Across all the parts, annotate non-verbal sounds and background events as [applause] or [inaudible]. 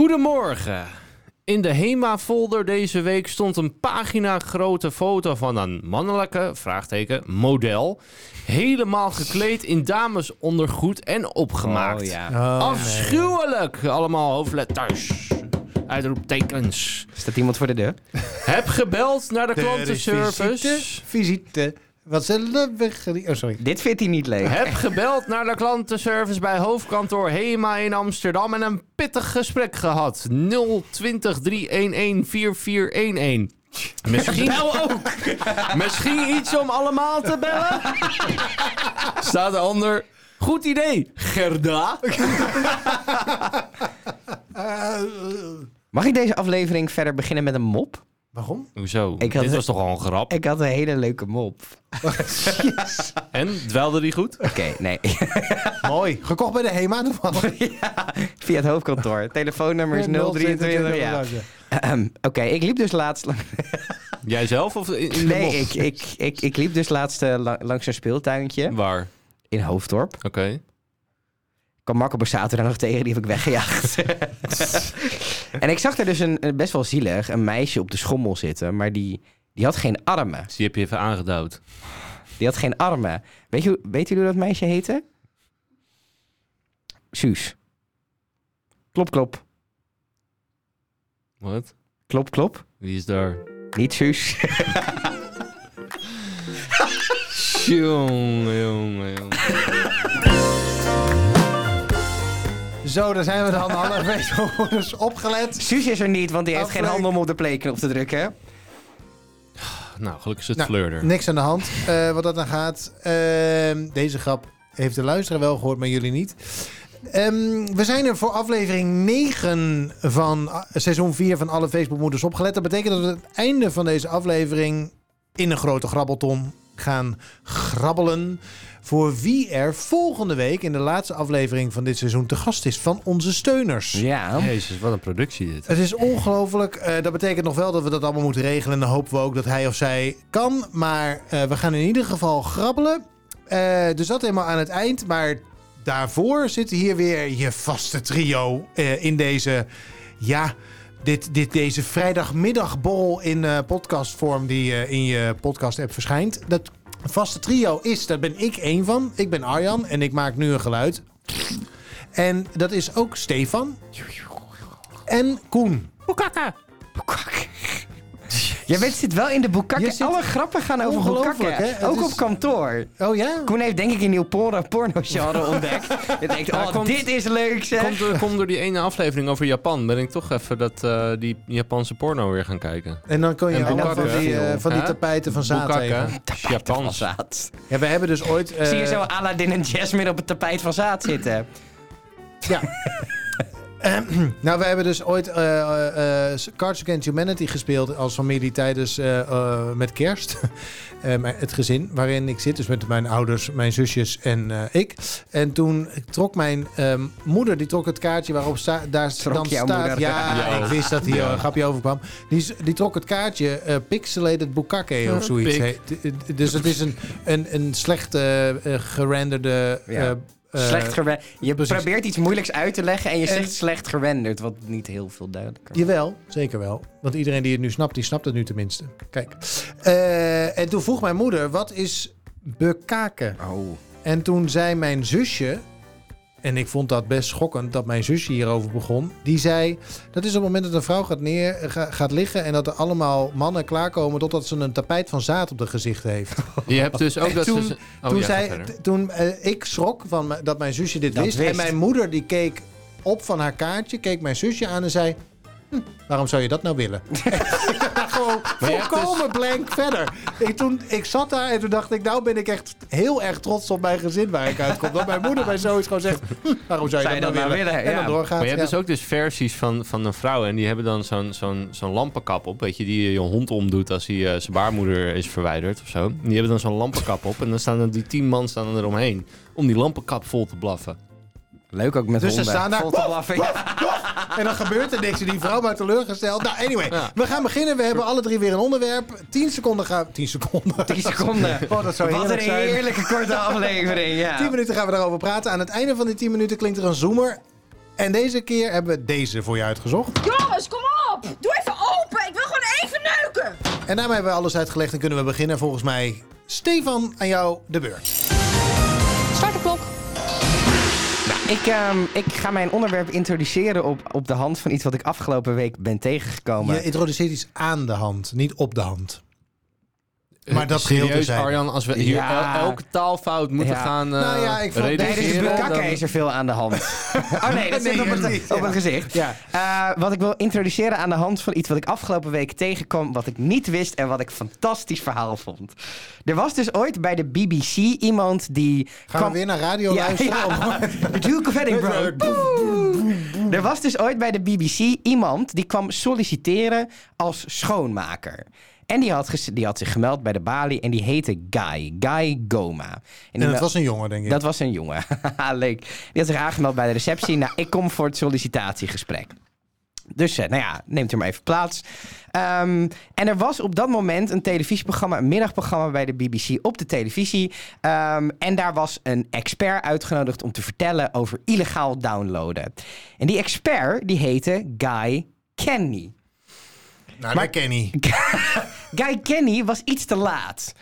Goedemorgen. In de HEMA-folder deze week stond een pagina grote foto van een mannelijke, vraagteken, model. Helemaal gekleed in damesondergoed en opgemaakt. Oh, ja. Oh, Afschuwelijk! Allemaal hoofdletters. Uitroeptekens. Staat iemand voor de deur? Heb gebeld naar de klantenservice. Visite, visite. Wat zullen we... geri- Oh, sorry. Dit vindt hij niet leuk. Heb gebeld naar de klantenservice bij hoofdkantoor HEMA in Amsterdam en een pittig gesprek gehad. 020 311 4411. Misschien, Bel ook! misschien iets om allemaal te bellen? Staat de ander. Goed idee, Gerda. Mag ik deze aflevering verder beginnen met een mop? Waarom? Hoezo? Ik had- Dit was toch al een grap? Ik had een hele leuke mop. [laughs] En, dwaalde die goed? Oké, nee. [laughs] Mooi. Gekocht bij de HEMA toevallig. [laughs] ja, via het hoofdkantoor. Telefoonnummer is 023. Ja. Ehm, Oké, ik liep dus laatst... lang- Jij zelf of in, in de Nee, mop? ik, ik, ik, ik liep dus laatst eh, la- langs een speeltuintje Waar? in Hoofddorp. Oké. Kwam Marco Borsato daar nog tegen, die heb ik weggejaagd. [laughs] en ik zag er dus een, best wel zielig, een meisje op de schommel zitten, maar die, die had geen armen. Dus die heb je even aangedouwd. Die had geen armen. Weet je, weet jullie hoe dat meisje heette? Suus. Klop, klop. Wat? Klop, klop. Wie is daar? Niet Suus. [laughs] Jongen, jongen, jongen. [laughs] Zo, daar zijn we dan. Alle Facebookers opgelet. Suus is er niet, want die heeft geen handen om op de playknop te drukken. Nou, gelukkig is het Nou, fleurder. Niks aan de hand eh, wat dat dan gaat. Ehm, deze grap heeft de luisteraar wel gehoord, maar jullie niet. Ehm, we zijn er voor aflevering 9 van ah, seizoen 4 van alle Facebookmoeders opgelet. Dat betekent dat we het einde van deze aflevering in een grote grabbelton gaan grabbelen. Voor wie er volgende week in de laatste aflevering van dit seizoen te gast is van onze steuners. Ja. Jezus, wat een productie dit. Het is ongelooflijk. Eh, dat betekent nog wel dat we dat allemaal moeten regelen. En dan hopen we ook dat hij of zij kan. Maar eh, we gaan in ieder geval grabbelen. Eh, dus dat helemaal aan het eind. Maar daarvoor zit hier weer je vaste trio eh, in deze... Ja, dit, dit, deze vrijdagmiddagbol in eh, podcastvorm die eh, in je podcast-app verschijnt. Dat vaste trio is, daar ben ik één van. Ik ben Arjan en ik maak nu een geluid. En dat is ook Stefan. En Koen. Boekakka. Boekak. Jij bent, zit wel in de boekakken. Zit- Alle grappen gaan over boekakken. Ook is- op kantoor. Oh ja? Koen heeft denk ik een nieuw porno, porno-genre [laughs] ontdekt. Je denkt, oh, komt- dit is leuk zeg. Komt door, komt door die ene aflevering over Japan. Ben ik toch even dat, eh, die Japanse porno weer gaan kijken. En dan kon je En allemaal van die, eh, van die tapijten van zaad tegen. Japans. zaad. Ja, we hebben dus ooit... eh, Zie je zo Aladdin en Jasmine op het tapijt van zaad zitten. Ja. [laughs] [clears throat] nou, we hebben dus ooit eh, eh, eh, Cards Against Humanity gespeeld als familie tijdens eh, eh, met kerst. [laughs] Eh, mijn- het gezin waarin ik zit, dus met mijn ouders, mijn zusjes en eh, ik. En toen trok mijn ehm, moeder, die trok het kaartje waarop sta, daar Trok dan jouw staat... moeder? Ja, Ja. [laughs] ik wist dat hier Ja. een grapje over kwam. Die, die trok het kaartje eh, Pixelated Bukake of zoiets. Dus het is een, een, een slecht eh, eh, gerenderde... Eh, eh, slecht gerenderd. Je precies. probeert iets moeilijks uit te leggen en je En- zegt slecht gerenderd, wat niet heel veel duidelijker is. Jawel, zeker wel. Want iedereen die het nu snapt, die snapt het nu tenminste. Kijk. Eh, en toen vroeg mijn moeder, wat is bekaken? Oh. En toen zei mijn zusje, en ik vond dat best schokkend dat mijn zusje hierover begon. Die zei, dat is op het moment dat een vrouw gaat, neer, ga- gaat liggen en dat er allemaal mannen klaarkomen totdat ze een tapijt van zaad op de gezicht heeft. [laughs] Je hebt dus ook En dat toen- ze... Oh, toen ja, toen eh, ik schrok van dat mijn zusje dit wist. wist. En mijn moeder die keek op van haar kaartje, keek mijn zusje aan en zei... "Hm, [laughs] waarom zou je dat nou willen? [laughs] Gewoon hebt volkomen blank verder. Ik, toen, ik zat daar en toen dacht ik, nou ben ik echt heel erg trots op mijn gezin waar ik uitkom. Dat mijn moeder mij zoiets gewoon zegt, hm, waarom zou je Zou dat, je nou dat nou willen? willen? En dan doorgaat. Maar je hebt ja. dus ook dus versies van, van een vrouw en die hebben dan zo'n zo'n zo'n lampenkap op, weet je, die je hond omdoet als hij eh, zijn baarmoeder is verwijderd of zo. Die hebben dan zo'n lampenkap op en dan staan er die tien man staan er omheen om die lampenkap vol te blaffen. Leuk ook met Dus ze honden. staan daar- Vol te blaffen. Ja. En dan gebeurt er niks en die vrouw wordt teleurgesteld. Nou, anyway, Ja. we gaan beginnen. We hebben alle drie weer een onderwerp. 10 seconden gaan... 10 seconden. [laughs] 10 seconden. Oh, dat zou Wat een heerlijk zijn. heerlijke korte [laughs] aflevering, ja. 10 minuten gaan we daarover praten. Aan het einde van die 10 minuten klinkt er een zoomer. En deze keer hebben we deze voor je uitgezocht. Jongens, kom op! Doe even open! Ik wil gewoon even neuken! En daarmee hebben we alles uitgelegd en kunnen we beginnen. Volgens mij, Stefan, aan jou de beurt. Ik, ehm, ik ga mijn onderwerp introduceren op, op de hand van iets wat ik afgelopen week ben tegengekomen. Je introduceert iets aan de hand, niet op de hand. Maar dat geheel serieus, terzijde. Arjan, als we hier Ja. el- elke taalfout moeten Ja. gaan uh, Nou ja, ik vond- Nee, dus redigeren, de dan- kakken is er veel aan de hand. [laughs] Oh nee, dat Nee, zit op het, niet, op ja. het gezicht. Ja. Eh, wat ik wil introduceren aan de hand van iets wat ik afgelopen week tegenkwam, wat ik niet wist en wat ik een fantastisch verhaal vond. Er was dus ooit bij de BBC iemand die. Gaan we weer naar radio Ja, luisteren? [laughs] ja. The Duke of Edinburgh. [laughs] Boe. Er was dus ooit bij de BBC iemand die kwam solliciteren als schoonmaker. En die had, ges- die had zich gemeld bij de balie en die heette Guy. Guy Goma. En mel- was een jongen, denk ik. dat was een jongen. [laughs] Leuk. Die had zich aangemeld bij de receptie. Nou, ik kom voor het sollicitatiegesprek. Dus, eh, nou ja, neemt u maar even plaats. Ehm, en er was op dat moment een televisieprogramma, een middagprogramma bij de BBC op de televisie. Ehm, en daar was een expert uitgenodigd om te vertellen over illegaal downloaden. En die expert, die heette Guy Kenny. Nou, maar- dat ken ik. [laughs] Guy Kenny was iets te laat.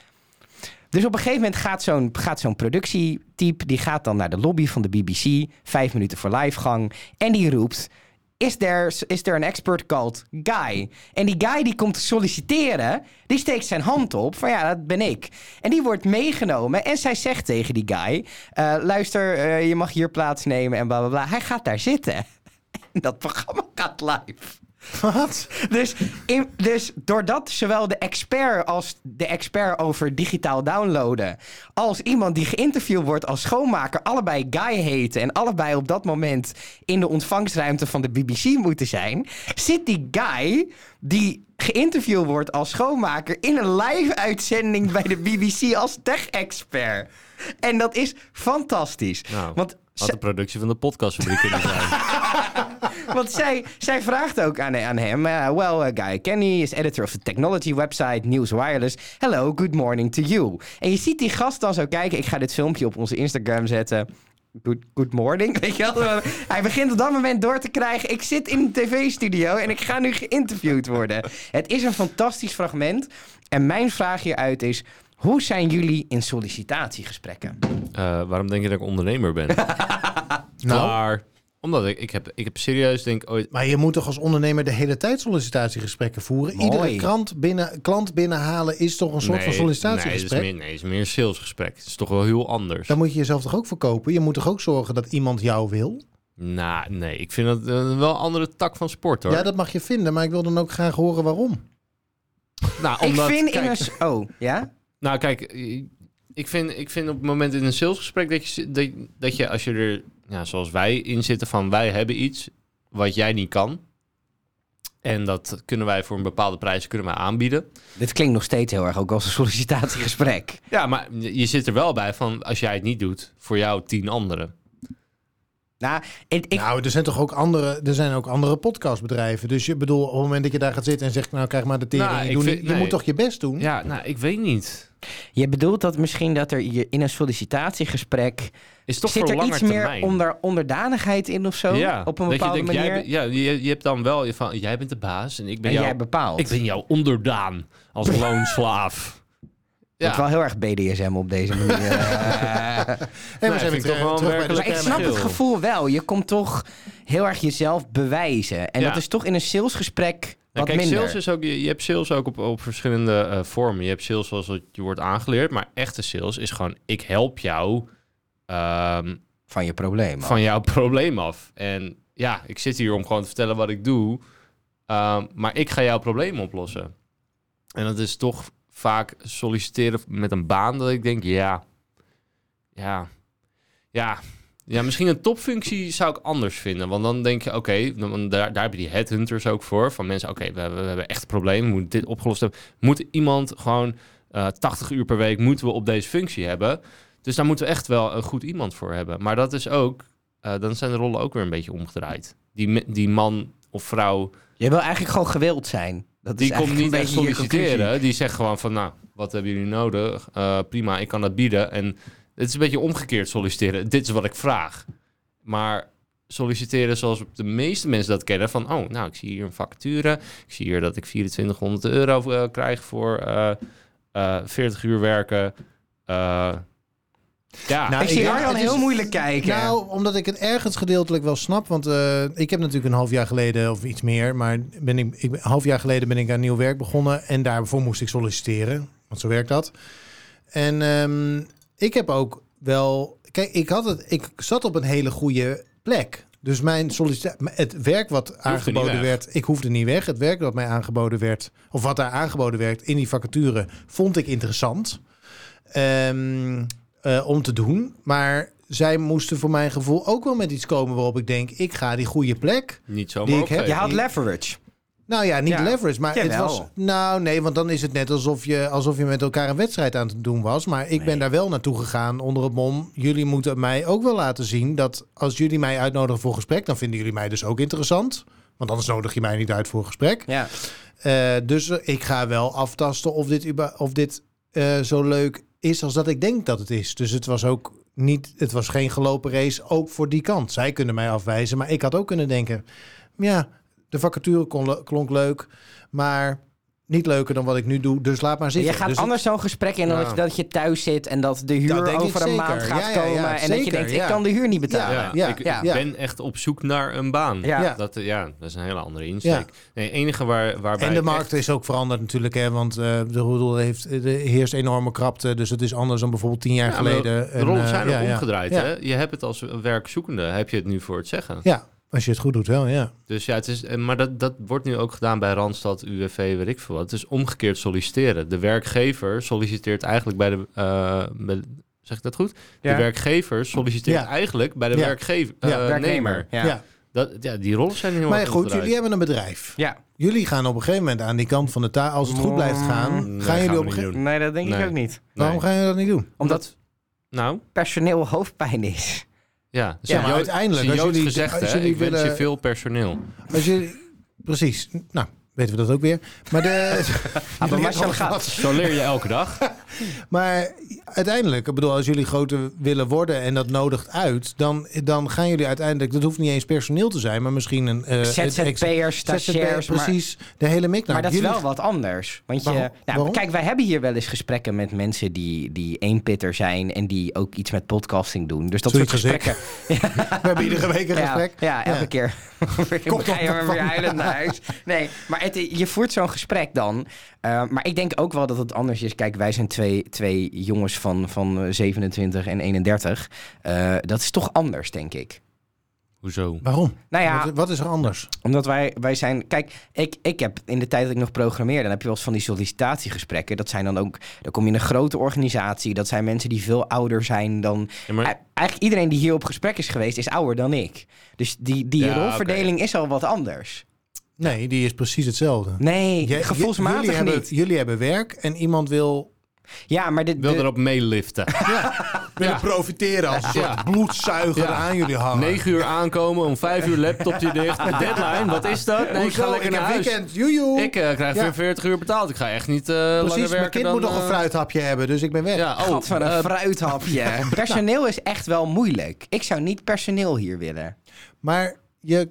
Dus op een gegeven moment gaat zo'n, gaat zo'n productietype... die gaat dan naar de lobby van de BBC... vijf minuten voor livegang... en die roept... Is there, is there an expert called Guy? En die guy die komt solliciteren... die steekt zijn hand op van ja, dat ben ik. En die wordt meegenomen en zij zegt tegen die guy... eh, luister, eh, je mag hier plaatsnemen en bla bla bla. Hij gaat daar zitten. [laughs] En dat programma gaat live. Wat? Dus, in, dus doordat zowel de expert als de expert over digitaal downloaden... als iemand die geïnterviewd wordt als schoonmaker... allebei Guy heten en allebei op dat moment... in de ontvangstruimte van de BBC moeten zijn... zit die Guy die geïnterviewd wordt als schoonmaker... in een live-uitzending bij de BBC als tech-expert. En dat is fantastisch. Nou, Want Had de productie van de podcastfabriek kunnen zijn. [laughs] Want zij, zij vraagt ook aan, aan hem... uh, well, uh, Guy Kenny is editor of the technology website News Wireless. Hello, good morning to you. En je ziet die gast dan zo kijken. Ik ga dit filmpje op onze Instagram zetten. Good, good morning. [laughs] Weet je wel? Hij begint op dat moment door te krijgen... ik zit in een tv-studio en ik ga nu geïnterviewd worden. Het is een fantastisch fragment. En mijn vraag hieruit is... Hoe zijn jullie in sollicitatiegesprekken? Eh, waarom denk je dat ik ondernemer ben? [laughs] Nou. Omdat ik, ik, heb, ik heb serieus denk ik ooit... maar je moet toch als ondernemer de hele tijd sollicitatiegesprekken voeren? Mooi. Iedere klant, binnen, klant binnenhalen is toch een soort van sollicitatiegesprek? Nee, het is meer, nee, het is meer een salesgesprek. Het is toch wel heel anders. Dan moet je jezelf toch ook verkopen? Je moet toch ook zorgen dat iemand jou wil? Nou, nee. Ik vind dat eh, wel een andere tak van sport, hoor. Ja, dat mag je vinden, maar ik wil dan ook graag horen waarom. nou, omdat, ik vind kijk, in een... Oh, ja? Nou, kijk, ik vind, ik vind op het moment in een salesgesprek dat je, dat, dat je als je er, ja, zoals wij in zitten, van wij hebben iets wat jij niet kan. En dat kunnen wij voor een bepaalde prijs kunnen wij aanbieden. Dit klinkt nog steeds heel erg ook als een [laughs] sollicitatiegesprek. Ja, maar je zit er wel bij van als jij het niet doet, voor jou tien anderen. Nou, ik, ik, Nou, er zijn toch ook andere, er zijn ook andere podcastbedrijven. Dus je bedoel, op het moment dat je daar gaat zitten en zegt, nou krijg maar de tering. Nou, doe vind- je nee. moet toch je best doen? Ja, nou, ik weet niet. Je bedoelt dat misschien dat er je in een sollicitatiegesprek... Is toch zit er iets meer onder, onderdanigheid in of zo? ja, op een je bepaalde denkt, manier? Jij, ja, je, je hebt dan wel je van, jij bent de baas en ik ben en jou, jij bepaalt. ik ben jouw onderdaan als [laughs] loonslaaf. Het wel heel erg BDSM op deze manier. [laughs] Eh, Nee, weer ik toch terug, wel een terug bij de maar ik snap het gevoel wel. Je komt toch heel erg jezelf bewijzen. En Ja. dat is toch in een salesgesprek Ja, kijk, minder. sales is ook, je, je hebt sales ook op, op verschillende eh, vormen. Je hebt sales zoals het je wordt aangeleerd, maar echte sales is gewoon, ik help jou ehm, Van je probleem. van jouw probleem af. En ja, ik zit hier om gewoon te vertellen wat ik doe, ehm, maar ik ga jouw probleem oplossen. En dat is toch vaak solliciteren met een baan dat ik denk, ja, ja, ja, ja, misschien een topfunctie zou ik anders vinden. Want dan denk je, oké, dan- daar, daar heb je die headhunters ook voor. Van mensen, oké, we, we, we hebben echt problemen, we moeten dit opgelost hebben. Moet iemand gewoon eh 80 uur per week moeten we op deze functie hebben. Dus daar moeten we echt wel een goed iemand voor hebben. Maar dat is ook, eh, dan zijn de rollen ook weer een beetje omgedraaid. Die, die man of vrouw, Je wil eigenlijk gewoon gewild zijn. Dat die is komt niet echt solliciteren. Die zegt gewoon van, nou, wat hebben jullie nodig? Eh, prima, ik kan dat bieden. En het is een beetje omgekeerd solliciteren. Dit is wat ik vraag. Maar solliciteren zoals de meeste mensen dat kennen. Van, oh, nou, ik zie hier een vacature. Ik zie hier dat ik 2400 euro eh, krijg voor eh, eh, 40 uur werken. Eh, ja, Nou, ik zie is- heel moeilijk kijken. Nou, omdat ik het ergens gedeeltelijk wel snap. Want eh, ik heb natuurlijk een half jaar geleden, of iets meer, maar ben ik, ik, een half jaar geleden ben ik aan nieuw werk begonnen. En daarvoor moest ik solliciteren. Want zo werkt dat. En ehm, ik heb ook wel. Kijk, ik, had het, ik zat op een hele goede plek. Dus mijn sollicitatie, het werk wat aangeboden werd, ik hoefde niet weg. Het werk wat mij aangeboden werd, of wat daar aangeboden werd in die vacature, vond ik interessant ehm, eh, om te doen. Maar zij moesten voor mijn gevoel ook wel met iets komen waarop ik denk, ik ga die goede plek. niet zomaar die ik heb- opgeven. je had leverage. Nou ja, niet Ja. leverage, maar het was. Nou nee, want dan is het net alsof je, alsof je met elkaar een wedstrijd aan het doen was. Maar ik Nee. ben daar wel naartoe gegaan onder het mom. Jullie moeten mij ook wel laten zien dat als jullie mij uitnodigen voor gesprek, dan vinden jullie mij dus ook interessant. Want anders nodig je mij niet uit voor gesprek. Ja. Eh, dus eh, ik ga wel aftasten of dit, of dit eh, zo leuk is als dat ik denk dat het is. Dus het was ook niet, het was geen gelopen race, ook voor die kant. Zij kunnen mij afwijzen, maar ik had ook kunnen denken, ja, de vacature kon, klonk leuk, maar niet leuker dan wat ik nu doe. Dus laat maar zitten. Je gaat Dus anders zo'n gesprek in dan Ja. dat, je, dat je thuis zit en dat de huur over een maand gaat Ja, ja, ja, komen. en dat je denkt, ik kan de huur niet betalen. Ja, Ja, ik, ja. ik ben echt op zoek naar een baan. Ja. Ja. Dat, ja, dat is een hele andere insteek. Ja. Nee, het enige waar, waarbij En de markt echt- is ook veranderd natuurlijk, hè, want eh de roedel heeft, er heerst enorme krapte, dus het is anders dan bijvoorbeeld tien jaar geleden. De En, rollen eh, zijn ook omgedraaid. Ja. Hè? Je hebt het als werkzoekende, heb je het nu voor het zeggen. Ja, als je het goed doet wel, ja. Dus ja, het is, eh, maar dat, dat wordt nu ook gedaan bij Randstad, UWV, weet ik veel wat. Het is omgekeerd solliciteren. De werkgever solliciteert eigenlijk bij de... eh, bij- zeg ik dat goed? Ja. De werkgever solliciteert Ja. eigenlijk bij de Ja. werkgever, Ja. eh, Werknemer. nemer. Ja. ja. Dat, ja, die rollen zijn heel Maar goed, omgedraaid. jullie hebben een bedrijf. Ja. Jullie gaan op een gegeven moment aan die kant van de taal. Als het goed blijft gaan, Nee, gaan gaan jullie op een gegeven doen. Nee, dat denk ik ook niet. Waarom ga je dat niet doen? Omdat Nou, personeel hoofdpijn is. Ja. Dus Ja, maar uiteindelijk, een als jullie- gezegd, als hè, jullie ik wens je willen- veel personeel. Als jullie, precies. Nou, weten we dat ook weer. Maar, de, [laughs] maar [laughs] als je hebben gaat-. Zo leer je elke dag. [laughs] maar uiteindelijk, ik bedoel, als jullie groter willen worden en dat nodigt uit, dan, dan gaan jullie uiteindelijk, dat hoeft niet eens personeel te zijn, maar misschien een... eh, ZZP'ers, stagiairs, maar- precies, de hele miknaar. Maar dat is wel wat anders. Want je, Waarom? nou, Waarom? kijk, wij hebben hier wel eens gesprekken met mensen die, die eenpitter zijn en die ook iets met podcasting doen. Dus dat Zoiets soort gesprekken. [laughs] We hebben iedere week een Ja, gesprek. ja, elke Ja. keer. Komt ga je weer huilend naar huis. Nee, maar het, je voert zo'n gesprek dan. Uh, maar ik denk ook wel dat het anders is. Kijk, wij zijn twee, twee jongens van, van eh, 27 en 31. Uh, dat is toch anders, denk ik. Hoezo? Waarom? Nou ja, Wat, wat is er anders? omdat wij, wij zijn... Kijk, ik, ik heb in de tijd dat ik nog programmeerde... dan heb je wel eens van die sollicitatiegesprekken. Dat zijn dan ook... Dan kom je in een grote organisatie. Dat zijn mensen die veel ouder zijn dan... Ja, maar- E- Eigenlijk iedereen die hier op gesprek is geweest... is ouder dan ik. Dus die, die Ja, rolverdeling is al wat anders. Nee, die is precies hetzelfde. Nee, Jij- gevoelsmatig jullie hebben, niet. Jullie hebben werk en iemand wil, Ja, maar dit... wil de- erop meeliften. [laughs] willen profiteren als een soort Ja. bloedzuiger Ja. aan jullie hangen. 9 uur aankomen, om 5 uur laptopje dicht. [laughs] Deadline, wat is dat? Nee, ik ga Hoezo? lekker ik naar heb huis. weekend, joejoe. Ik eh, krijg Ja. weer 40 uur betaald. Ik ga echt niet eh langer Precies, werken mijn kind dan... moet nog een eh, fruithapje hebben, dus ik ben weg. Ja, oh, van een fruithapje. [laughs] Personeel is echt wel moeilijk. Ik zou niet personeel hier willen. Maar, je,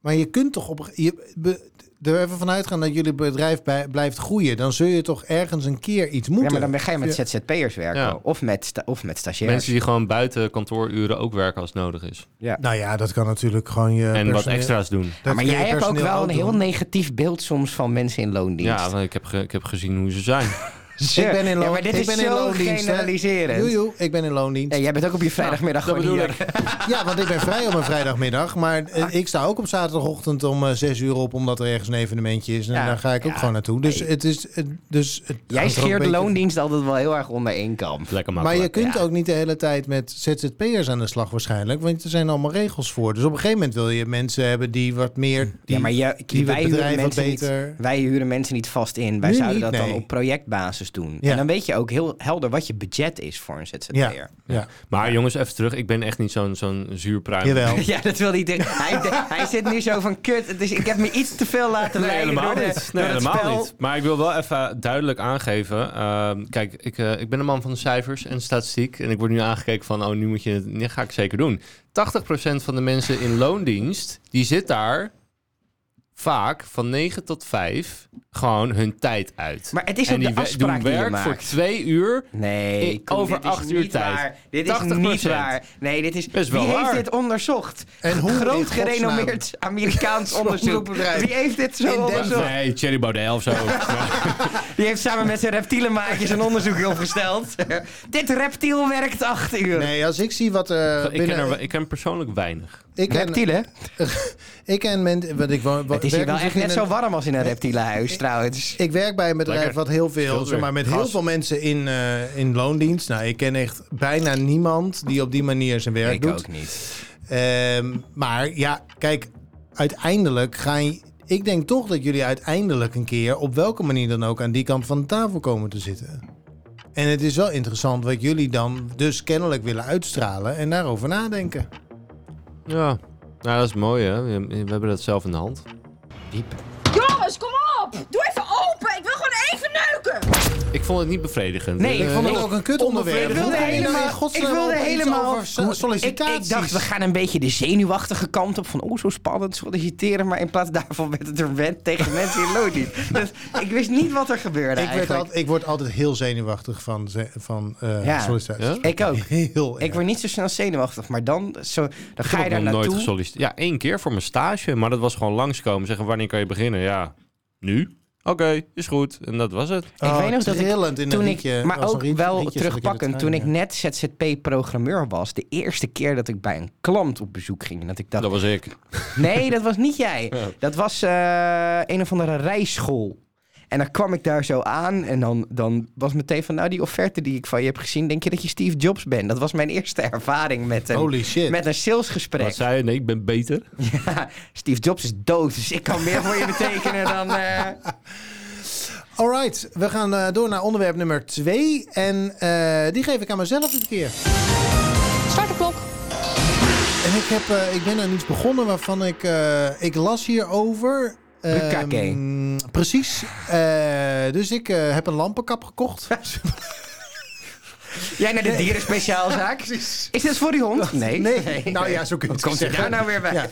maar je kunt toch op... Je, be, er even vanuit gaan dat jullie bedrijf bij- blijft groeien. Dan zul je toch ergens een keer iets moeten. Ja, maar dan ga je met ZZP'ers werken. Ja. Of, met sta- of met stagiairs. mensen die gewoon buiten kantooruren ook werken als het nodig is. Nou ja, dat kan natuurlijk gewoon je en wat extra's doen. dat Ja, maar jij hebt ook wel een heel negatief beeld soms van mensen in loondienst. Ja, want ik heb, ge- ik heb gezien hoe ze zijn. [laughs] Ik ben in, Ja, loon, maar dit ik is ben in loondienst. generaliserend. Ik ben in loondienst. Ja, jij bent ook op je vrijdagmiddag dat gewoon bedoel hier. [laughs] Ja, want ik ben vrij op een vrijdagmiddag. Maar eh, ik sta ook op zaterdagochtend om eh, zes uur op... omdat er ergens een evenementje is. En Ja, daar ga ik ook ja, gewoon naartoe. Dus het is... het- Dus het Jij er scheert beetje- loondienst altijd wel heel erg onder één kam. Lekker Maar je kunt ja. ook niet de hele tijd met ZZP'ers aan de slag waarschijnlijk. Want er zijn allemaal regels voor. Dus op een gegeven moment wil je mensen hebben die wat meer... Die, ja, maar je, die wij, huren wat niet, beter... wij huren mensen niet vast in. Wij Nu zouden niet, dat dan op projectbasis doen. Ja. En dan weet je ook heel helder wat je budget is voor een ZZP'er. Ja. Maar jongens, even terug. Ik ben echt niet zo'n zo'n zuurpruim. Jawel. [laughs] Ja, dat wil hij. Hij, de- hij zit nu zo van kut. Dus ik heb me iets te veel laten Nee, leiden helemaal door, de, niet. Nee, door helemaal spel. niet. Maar ik wil wel even duidelijk aangeven. ehm, kijk, ik, eh, ik ben een man van de cijfers en statistiek. En ik word nu aangekeken van, oh, nu moet je het... Nee, ga ik zeker doen. 80% van de mensen in loondienst, die zit daar vaak van 9 tot 5 gewoon hun tijd uit. Maar het is en ook die de afspraak doen die je werk maakt. voor twee uur. Nee, Ik- over dit is acht uur niet tijd. waar. Dit is 80%. niet waar. Nee, dit is... Best wel wie heeft dit onderzocht? En hoe in Groot gerenommeerd Amerikaans [laughs] onderzoek. bedrijf. Wie heeft dit zo In onderzocht? Nee, Thierry Baudet of zo. [laughs] [laughs] Die heeft samen met zijn reptielenmaatjes een onderzoek opgesteld. dit reptiel werkt acht uur. Nee, als ik zie wat er ik, binnen... ken er, ik ken persoonlijk weinig. ik ken, Reptielen? ik ken mensen... Wat ik, wat, is hier wel echt net zo warm als in een reptielenhuis trouwens. Ik werk bij een bedrijf Lekker. wat heel veel, zeg maar, met heel Gas. veel mensen in, eh, in loondienst. Nou, ik ken echt bijna niemand die op die manier zijn werk Ik doet. ook niet. Ehm, maar ja, kijk, uiteindelijk ga je... Ik denk toch dat jullie uiteindelijk een keer, op welke manier dan ook, aan die kant van de tafel komen te zitten. En het is wel interessant wat jullie dan dus kennelijk willen uitstralen en daarover nadenken. Ja, nou, dat is mooi hè. We hebben dat zelf in de hand. Diep. Jongens, kom op! Doe even open! Ik wil gewoon even neuken! Ik vond het niet bevredigend. Nee, ik Eh, vond Het ook een kut onderwerp. Ik wilde helemaal, ik wilde helemaal over so- ik, sollicitaties? ik dacht, we gaan een beetje de zenuwachtige kant op van oh, zo spannend solliciteren. Maar in plaats daarvan werd het er wend tegen mensen in loondienst. [laughs] Dus ik wist niet wat er gebeurde Ik, werd eigenlijk. al, ik word altijd heel zenuwachtig van, eh Ja. sollicitaties. Ja? Ik ook. Heel Ik word niet zo snel zenuwachtig, maar dan, zo, dan Ik ga je daar nooit naartoe. gesolliciteerd. Ja, één keer voor mijn stage, maar dat was gewoon langskomen. Zeggen, wanneer kan je beginnen? Ja, nu? Oké, is goed. En dat was het. Ik weet nog dat ik in een Toen ik, rietje, maar ook rietje- wel rietje zat ik in de terugpakken, toen ik net ZZP-programmeur was, de eerste keer dat ik bij een klant op bezoek ging. En dat ik dacht, Dat was ik. Nee, dat was niet jij. [laughs] Dat was eh, een of andere rijschool. En dan kwam ik daar zo aan en dan, dan was meteen van... nou, die offerte die ik van je heb gezien... denk je dat je Steve Jobs bent? Dat was mijn eerste ervaring met een, Holy shit. met een salesgesprek. Wat zei je? Nee, ik ben beter. [laughs] Ja, Steve Jobs is dood, dus ik kan meer voor je betekenen dan... eh, [laughs] Alright, we gaan eh, door naar onderwerp nummer twee. En eh, die geef ik aan mezelf dit keer. Start de klok. En ik, heb, ik ben aan iets begonnen waarvan ik... eh, ik las hierover. Ehm, precies. Eh, dus ik eh, heb een lampenkap gekocht. [laughs] Jij naar de dierenspeciaalzaak? [laughs] Is dit voor die hond? Nee. Nee. Nou ja, zo kun je Wat het komt er zeggen. daar nou weer bij? Ja.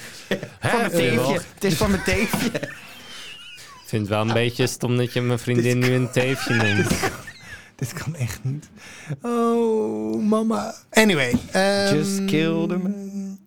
Voor mijn teefje. Het is voor mijn teefje. Ik vind het wel een beetje stom dat je mijn vriendin nu een teefje [laughs] noemt. Dit kan echt niet. Oh, mama. Anyway. ehm, Just killed him.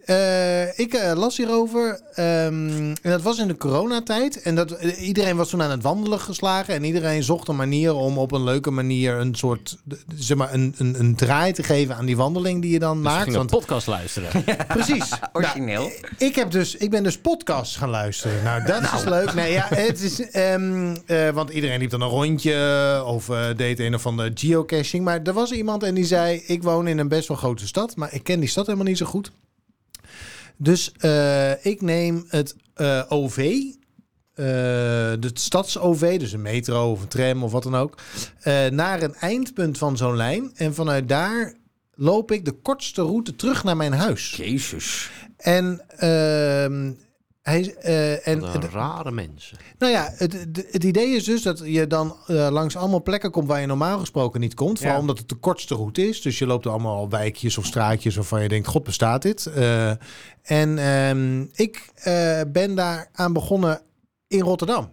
Eh, ik eh, las hierover. ehm, en dat was in de coronatijd. En dat, eh, iedereen was toen aan het wandelen geslagen. En iedereen zocht een manier om op een leuke manier een soort... zeg maar, een, een, een draai te geven aan die wandeling die je dan Dus maakt. ging een podcast luisteren. [laughs] precies. [laughs] Origineel. Nou, ik, heb dus, ik ben dus podcasts gaan luisteren. Nou, dat is leuk. Nee, ja, het is, ehm, eh, want iedereen liep dan een rondje of eh, deed een of andere geocaching. Maar er was iemand en die zei: Ik woon in een best wel grote stad, maar ik ken die stad helemaal niet zo goed. Dus eh, ik neem het eh, OV, eh de stads-OV, dus een metro of een tram of wat dan ook, eh, naar een eindpunt van zo'n lijn. En vanuit daar loop ik de kortste route terug naar mijn huis. Jezus. En, ehm, hij, eh, en een rare mensen. nou ja, het, het, idee is dus dat je dan eh, langs allemaal plekken komt waar je normaal gesproken niet komt. Vooral Ja. omdat het de kortste route is. Dus je loopt allemaal wijkjes of straatjes waarvan je denkt, god bestaat dit? Eh, en ehm, ik eh, ben daar aan begonnen in Rotterdam.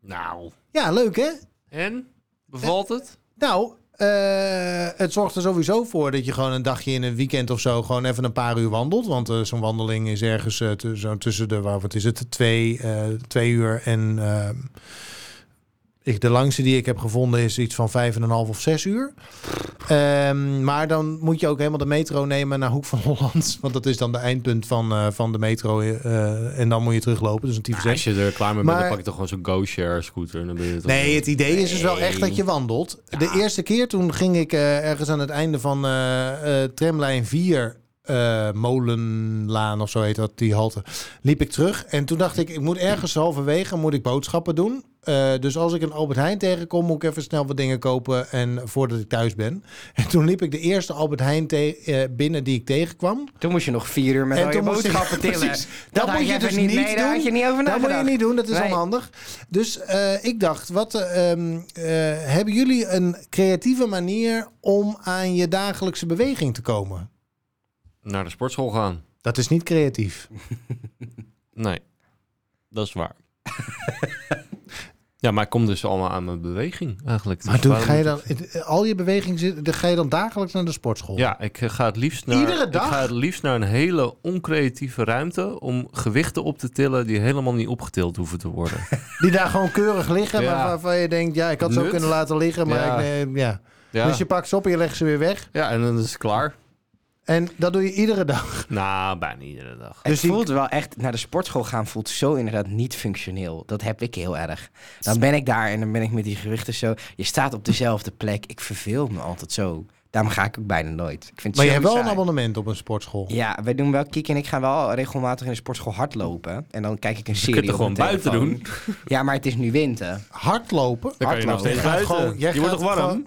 Nou. Ja, leuk hè? En? Bevalt het? Nou, eh, het zorgt er sowieso voor dat je gewoon een dagje in een weekend of zo gewoon even een paar uur wandelt. Want eh, zo'n wandeling is ergens eh, zo tussen de, wat is het, twee, twee uur en ik, de langste die ik heb gevonden is iets van vijf en een half of zes uur. Ehm, maar dan moet je ook helemaal de metro nemen naar Hoek van Holland. Want dat is dan de eindpunt van, eh, van de metro. eh, en dan moet je teruglopen. Dus een Nou, als je er klaar mee bent, dan pak je toch gewoon zo'n GoShare scooter. Dan ben je Nee, het idee is dus wel echt dat je wandelt. De eerste keer toen ging ik eh, ergens aan het einde van tramlijn 4, eh, Molenlaan of zo heet dat, die halte, liep ik terug. En toen dacht ik, ik moet ergens halverwege moet ik boodschappen doen. Eh, dus als ik een Albert Heijn tegenkom, moet ik even snel wat dingen kopen en voordat ik thuis ben. [laughs] En toen liep ik de eerste Albert Heijn te- eh, binnen die ik tegenkwam. Toen moest je nog vier uur met al je ik- boodschappen [laughs] tillen. Precies. Dat, moet je dus niet Daar had doen. je niet over Dat moet je niet doen, dat is Nee. onhandig. Dus eh, ik dacht, wat, eh, ehm, eh, hebben jullie een creatieve manier om aan je dagelijkse beweging te komen? Naar de sportschool gaan. Dat is niet creatief. [laughs] Nee, dat is waar. Ja, maar ik kom dus allemaal aan mijn beweging eigenlijk. Maar doe, ga je dan, al je beweging zit, ga je dan dagelijks naar de sportschool? Ja, ik eh, ga het liefst naar... Iedere dag? Ik ga het liefst naar een hele oncreatieve ruimte... om gewichten op te tillen die helemaal niet opgetild hoeven te worden. [laughs] Die daar gewoon keurig liggen, Ja. maar waarvan je denkt, ja, ik had ze ook kunnen laten liggen, maar Ja. ik, nee, ja. ja. Dus je pakt ze op en je legt ze weer weg. ja, en dan is het klaar. En dat doe je iedere dag. Nou, bijna iedere dag. Het Dus die- voelt wel echt, naar de sportschool gaan voelt zo inderdaad niet functioneel. Dat heb ik heel erg. Dan ben ik daar en dan ben ik met die gewichten zo. Je staat op dezelfde plek. Ik verveel me altijd zo. Daarom ga ik ook bijna nooit. Ik vind het Maar je hebt wel een abonnement op een sportschool. Ja, wij doen wel, Kiek en ik gaan wel regelmatig in de sportschool hardlopen. En dan kijk ik een serie kunt er gewoon buiten telefoon. Ja, maar het is nu winter. Hardlopen. Dan kan je nog hardlopen. steeds Jij gaat buiten. gewoon- jij je wordt toch warm? gewoon-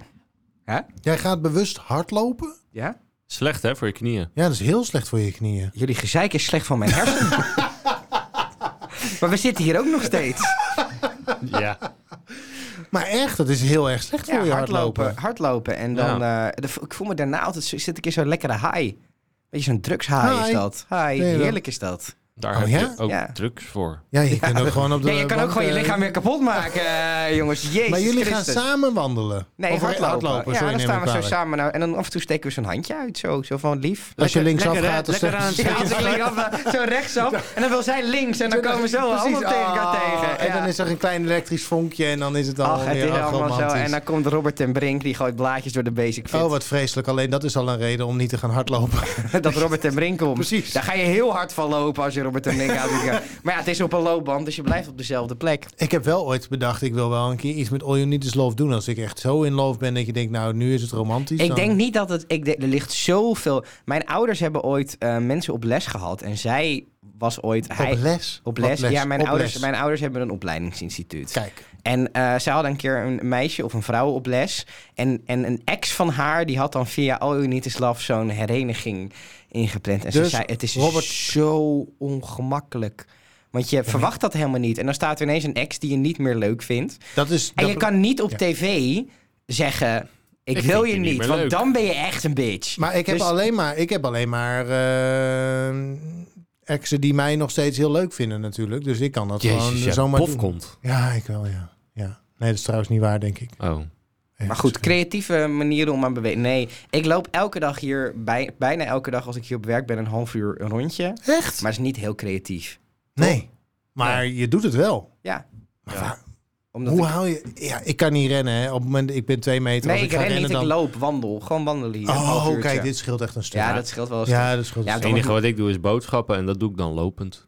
Hè? Jij gaat bewust hardlopen? Ja? Slecht hè, voor je knieën. Ja, dat is heel slecht voor je knieën. Jullie gezeik is slecht van mijn hersenen. [laughs] maar we zitten hier ook nog steeds. Ja. Maar echt, dat is heel erg slecht voor Ja, je hardlopen. hardlopen. Hardlopen. En dan, eh, de- ik voel me daarna altijd, zo, zit ik in zo'n lekkere high. Weet je, zo'n drugshigh is dat. High, heerlijk is dat. Daar Oh, heb ja? je ook Ja. drugs voor. Ja, je kunt ook gewoon op de Ja, je kan ook gewoon je eh, lichaam weer kapot maken, eh, jongens. Jezus Maar jullie Christus. gaan samen wandelen? Nee, Of hardlopen. ja, sorry, dan staan we zo kwalijk. samen. Nou, en dan af en toe steken we zo'n handje uit. Zo, zo van lief. Als je linksaf gaat, dan lekker aan het eh, zo rechtsaf. En dan wil zij links. En dan komen we zo allemaal tegen elkaar ah, tegen. En dan is er een klein elektrisch vonkje en dan is het al Ach, het is allemaal zo. En dan komt Robert ten Brink, die gooit blaadjes door de basic fit. Oh, wat vreselijk. Alleen dat is al een reden om niet te gaan hardlopen. [laughs] dat Robert ten Brink komt. Precies. Daar ga je heel hard van lopen als je Robert [laughs] maar ja, het is op een loopband, dus je blijft op dezelfde plek. Ik heb wel ooit bedacht, ik wil wel een keer iets met All You Need Is Love doen. Als ik echt zo in love ben dat je denkt, nou, nu is het romantisch. Ik dan- denk niet dat het... Ik denk, er ligt zoveel... Mijn ouders hebben ooit eh, mensen op les gehad. En zij was ooit... Hij, Op les? Op les. Ja, mijn Op ouders, les. mijn ouders hebben een opleidingsinstituut. Kijk, En eh zij hadden een keer een meisje of een vrouw op les. En, en een ex van haar, die had dan via All You Need Is Love zo'n hereniging ingepland. En ze Dus, zei, het is Robert- zo ongemakkelijk. Want je verwacht dat helemaal niet. En dan staat er ineens een ex die je niet meer leuk vindt. dat is... En dat- je kan niet op ja. tv zeggen... Ik, Ik wil je je niet want leuk. dan ben je echt een bitch. Maar ik heb Dus- alleen maar, ik heb alleen maar eh, exen die mij nog steeds heel leuk vinden natuurlijk. Dus ik kan dat Jezus, gewoon ja, zomaar pof doen. komt. Ja, ik wel, ja. ja. Nee, dat is trouwens niet waar, denk ik. Oh. Maar goed, creatieve manieren om aan bewegen. Nee, ik loop elke dag hier, bij, bijna elke dag als ik hier op werk ben, een half uur een rondje. Echt? Maar het is niet heel creatief. Nee. Maar je doet het wel. Ja, Maar Ja. waar- omdat hoe ik... hou je... Ja, ik kan niet rennen, hè. Op het moment, ik ben twee meter. Nee, als ik ik ga ren niet, rennen, ik dan... loop, wandel. Gewoon wandelen hier. een Oh, kijk, dit scheelt echt een stuk. Ja, dat scheelt wel eens. Ja, dat scheelt Ja, een Het stuk. enige wat ik doe is boodschappen en dat doe ik dan lopend.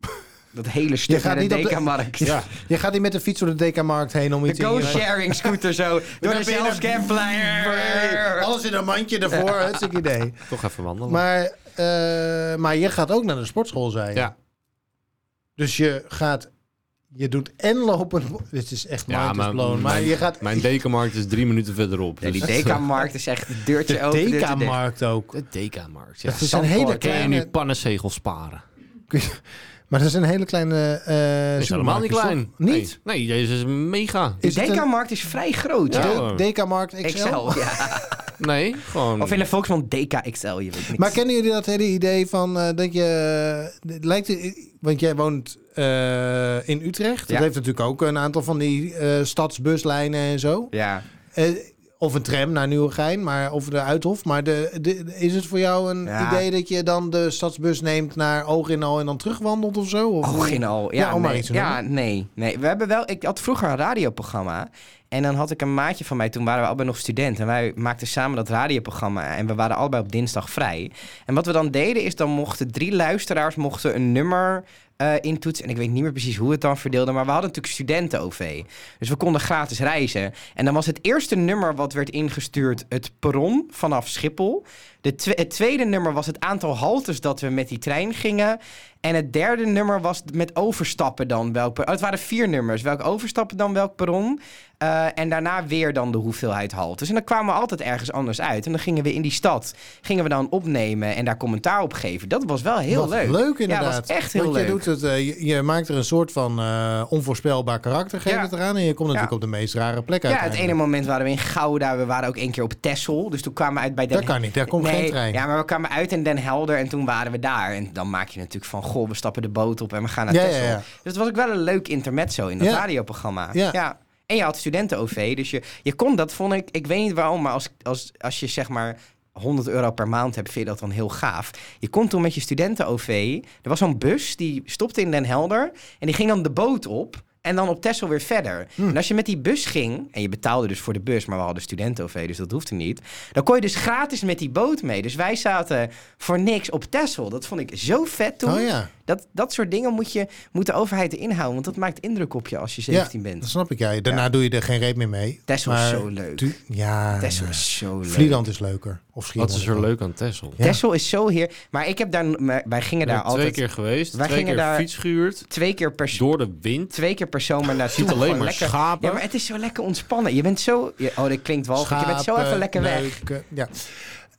[laughs] Dat hele stuk gaat naar de niet de- Dekamarkt. Ja. Je gaat niet met de fiets door de DK-markt heen om iets De in je- go-sharing scooter zo. [laughs] Door de zelfscanplein. Alles in een mandje ervoor, hartstikke idee. [laughs] Toch even wandelen. Maar, eh, maar je gaat ook naar de sportschool, zei je. Ja. Dus je gaat... Je doet en lopen... Dit is echt Ja, maar blown. Maar mijn- je gaat... Mijn dekenmarkt is drie minuten verderop. Ja, die dus- Dekamarkt is echt deurtje De open. dicht. DK-markt ook. De dekenmarkt, ja. Dat is een hele Kun je nu kleine... pannenzegels sparen? Maar dat is een hele kleine eh is helemaal niet klein. toch? Niet? Nee, nee, deze is mega. De Dekamarkt is vrij groot. Ja. Hoor. DK-markt XL? XL, ja. [laughs] Nee, gewoon... Of in de Volksmond DKXL, je weet niet. Maar kennen jullie dat hele idee van eh, dat je... het lijkt, het- want jij woont eh, in Utrecht. Dat heeft natuurlijk ook een aantal van die eh, stadsbuslijnen en zo. Ja. Eh, of een tram naar Nieuwegein, maar of de Uithof. Maar de, de, is het voor jou een Ja. idee dat je dan de stadsbus neemt naar Oog in Al en dan terugwandelt of zo? Of al. Ja, Ja, nee. ja nee, nee. We hebben wel... Ik had vroeger een radioprogramma. En dan had ik een maatje van mij. Toen waren we allebei nog student. En wij maakten samen dat radioprogramma. En we waren allebei op dinsdag vrij. En wat we dan deden is... Dan mochten drie luisteraars mochten een nummer intoetsen. En ik weet niet meer precies hoe het dan verdeelde. Maar we hadden natuurlijk studenten-OV. Dus we konden gratis reizen. En dan was het eerste nummer wat werd ingestuurd het perron vanaf Schiphol. De het tweede nummer was het aantal haltes dat we met die trein gingen. En het derde nummer was met overstappen dan welk per- oh, het waren vier nummers. Welk overstappen dan welk perron. Eh, en daarna weer dan de hoeveelheid haltes. En dan kwamen we altijd ergens anders uit. En dan gingen we in die stad gingen we dan opnemen en daar commentaar op geven. Dat was wel heel Wat leuk. leuk Ja, inderdaad. dat was echt heel Want leuk. Je, doet het, eh, je, maakt er een soort van eh, onvoorspelbaar karakter geef Ja. het eraan. En je komt natuurlijk Ja. op de meest rare plek uit. Ja, het ene moment waren we in Gouda. We waren ook één keer op Texel. Dus toen kwamen we uit bij Den Dat kan niet, daar komt nee, geen trein. Ja, maar we kwamen uit in Den Helder en toen waren we daar. En dan maak je natuurlijk van, goh, we stappen de boot op en we gaan naar Ja, Texel. ja. Dus het was ook wel een leuk intermezzo in dat Ja. radioprogramma. Ja. En je had studenten-OV, dus je, je kon, dat vond ik, ik weet niet waarom, maar als, als, als je zeg maar 100 euro per maand hebt, vind je dat dan heel gaaf. Je kon toen met je studenten-OV, er was zo'n bus die stopte in Den Helder en die ging dan de boot op. En dan op Texel weer verder. Hm. En als je met die bus ging, en je betaalde dus voor de bus, maar we hadden studenten-OV, dus dat hoefde niet. Dan kon je dus gratis met die boot mee. Dus wij zaten voor niks op Texel. Dat vond ik zo vet toen. Oh ja. Dat, dat soort dingen moet, je, moet de overheid erin houden, want dat maakt indruk op je als je 17 ja, bent. dat snap ik. Ja. Daarna doe je er geen reet meer mee. Maar is zo leuk. tu- ja, ja. is zo leuk. Vlieland is leuker. Of Schiphol. Wat is er leuk aan Texel? Ja. Texel is zo heer. Maar ik heb daar, maar wij gingen daar ben twee altijd keer geweest, Wij twee gingen keer daar- fiets gehuurd, twee keer per door de wind. twee keer per zomer naartoe. Ziet alleen maar lekker. schapen. Ja, maar het is zo lekker ontspannen. Je bent zo. je- oh, dat klinkt wel. Je bent zo even lekker weg. leuke-